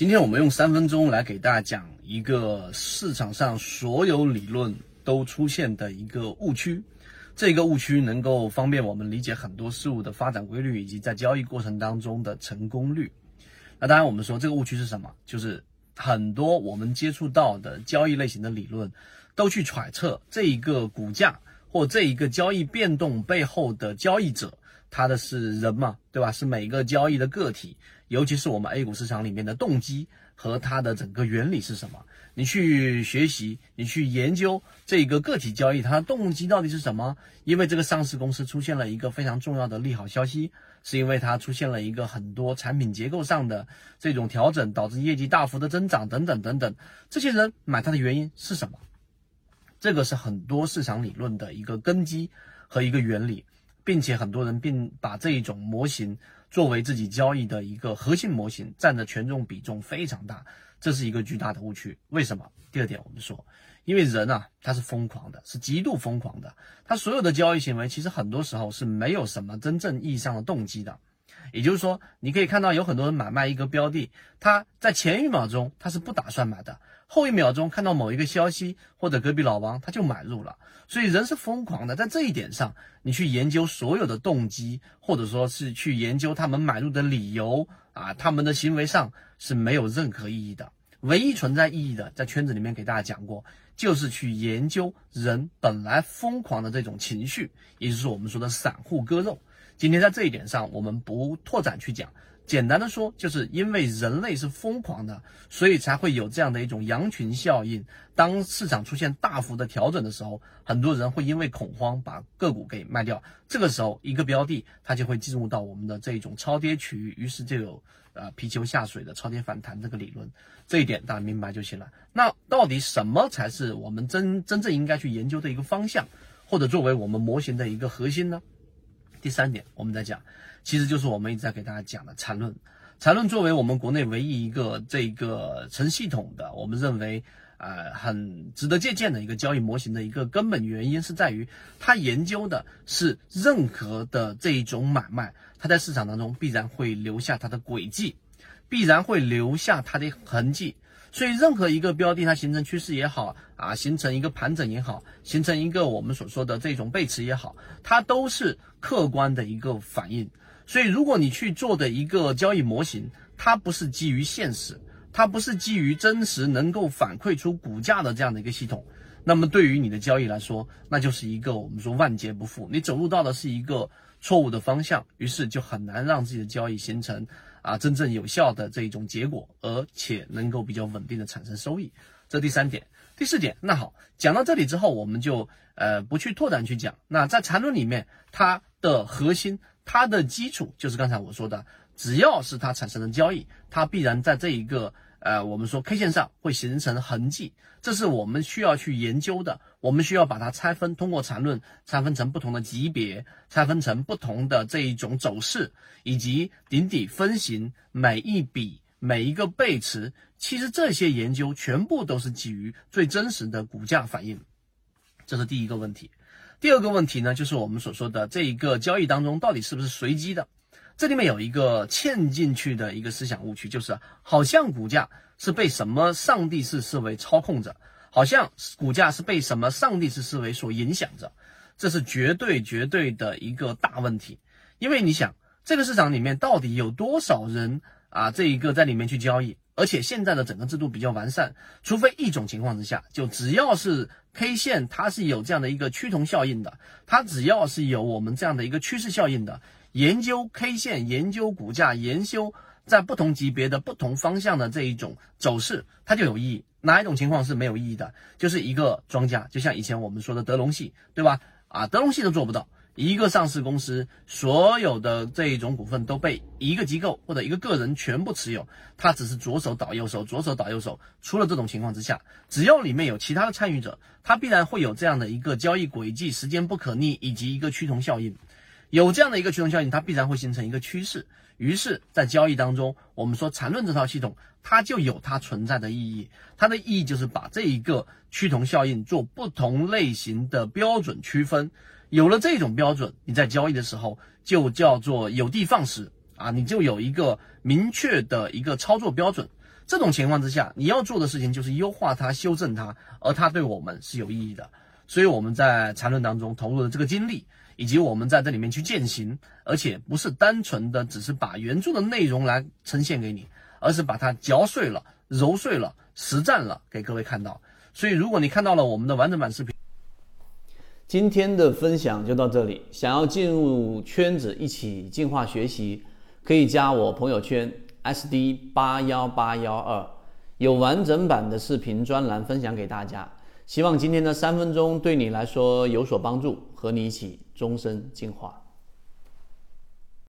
今天我们用三分钟来给大家讲一个市场上所有理论都出现的一个误区，这个误区能够方便我们理解很多事物的发展规律以及在交易过程当中的成功率。那当然，我们说这个误区是什么？就是很多我们接触到的交易类型的理论，都去揣测这一个股价或这一个交易变动背后的交易者。他的是人嘛，对吧？是每个交易的个体，尤其是我们 A 股市场里面的动机和它的整个原理是什么？你去学习，你去研究这个个体交易，它的动机到底是什么？因为这个上市公司出现了一个非常重要的利好消息，是因为它出现了一个很多产品结构上的这种调整，导致业绩大幅的增长，等等等等。这些人买它的原因是什么？这个是很多市场理论的一个根基和一个原理。并且很多人并把这一种模型作为自己交易的一个核心模型，占的权重比重非常大，这是一个巨大的误区。为什么？第二点，我们说，因为人啊，他是疯狂的，是极度疯狂的，他所有的交易行为其实很多时候是没有什么真正意义上的动机的。也就是说，你可以看到有很多人买卖一个标的，他在前一秒钟他是不打算买的。后一秒钟看到某一个消息或者隔壁老王他就买入了，所以人是疯狂的。在这一点上，你去研究所有的动机，或者说是去研究他们买入的理由啊，他们的行为上是没有任何意义的。唯一存在意义的，在圈子里面给大家讲过，就是去研究人本来疯狂的这种情绪，也就是我们说的散户割肉。今天在这一点上，我们不拓展去讲。简单的说，就是因为人类是疯狂的，所以才会有这样的一种羊群效应。当市场出现大幅的调整的时候，很多人会因为恐慌把个股给卖掉。这个时候，一个标的它就会进入到我们的这种超跌区域，于是就有呃皮球下水的超跌反弹这个理论。这一点大家明白就行了。那到底什么才是我们真真正应该去研究的一个方向，或者作为我们模型的一个核心呢？第三点，我们在讲。其实就是我们一直在给大家讲的缠论。缠论作为我们国内唯一一个这个成系统的，我们认为呃很值得借鉴的一个交易模型的一个根本原因，是在于它研究的是任何的这一种买卖，它在市场当中必然会留下它的轨迹，必然会留下它的痕迹。所以，任何一个标的它形成趋势也好啊，形成一个盘整也好，形成一个我们所说的这种背驰也好，它都是客观的一个反应。所以，如果你去做的一个交易模型，它不是基于现实，它不是基于真实能够反馈出股价的这样的一个系统，那么对于你的交易来说，那就是一个我们说万劫不复，你走入到的是一个错误的方向，于是就很难让自己的交易形成啊真正有效的这一种结果，而且能够比较稳定的产生收益。这第三点，第四点，那好，讲到这里之后，我们就呃不去拓展去讲。那在缠论里面，它的核心。它的基础就是刚才我说的，只要是它产生的交易，它必然在这一个呃，我们说 K 线上会形成痕迹，这是我们需要去研究的。我们需要把它拆分，通过缠论拆分成不同的级别，拆分成不同的这一种走势，以及顶底分型每一笔每一个背驰。其实这些研究全部都是基于最真实的股价反应，这是第一个问题。第二个问题呢，就是我们所说的这一个交易当中到底是不是随机的？这里面有一个嵌进去的一个思想误区，就是好像股价是被什么上帝式思维操控着，好像股价是被什么上帝式思维所影响着，这是绝对绝对的一个大问题。因为你想，这个市场里面到底有多少人啊？这一个在里面去交易？而且现在的整个制度比较完善，除非一种情况之下，就只要是 K 线它是有这样的一个趋同效应的，它只要是有我们这样的一个趋势效应的，研究 K 线、研究股价、研究在不同级别的不同方向的这一种走势，它就有意义。哪一种情况是没有意义的？就是一个庄家，就像以前我们说的德隆系，对吧？啊，德隆系都做不到。一个上市公司所有的这一种股份都被一个机构或者一个个人全部持有，他只是左手倒右手，左手倒右手。除了这种情况之下，只要里面有其他的参与者，它必然会有这样的一个交易轨迹、时间不可逆以及一个趋同效应。有这样的一个趋同效应，它必然会形成一个趋势。于是，在交易当中，我们说缠论这套系统，它就有它存在的意义。它的意义就是把这一个趋同效应做不同类型的标准区分。有了这种标准，你在交易的时候就叫做有的放矢啊，你就有一个明确的一个操作标准。这种情况之下，你要做的事情就是优化它、修正它，而它对我们是有意义的。所以我们在缠论当中投入的这个精力，以及我们在这里面去践行，而且不是单纯的只是把原著的内容来呈现给你，而是把它嚼碎了、揉碎了、实战了给各位看到。所以，如果你看到了我们的完整版视频，今天的分享就到这里。想要进入圈子一起进化学习，可以加我朋友圈 SD 八幺八幺二，有完整版的视频专栏分享给大家。希望今天的三分钟对你来说有所帮助，和你一起终身进化。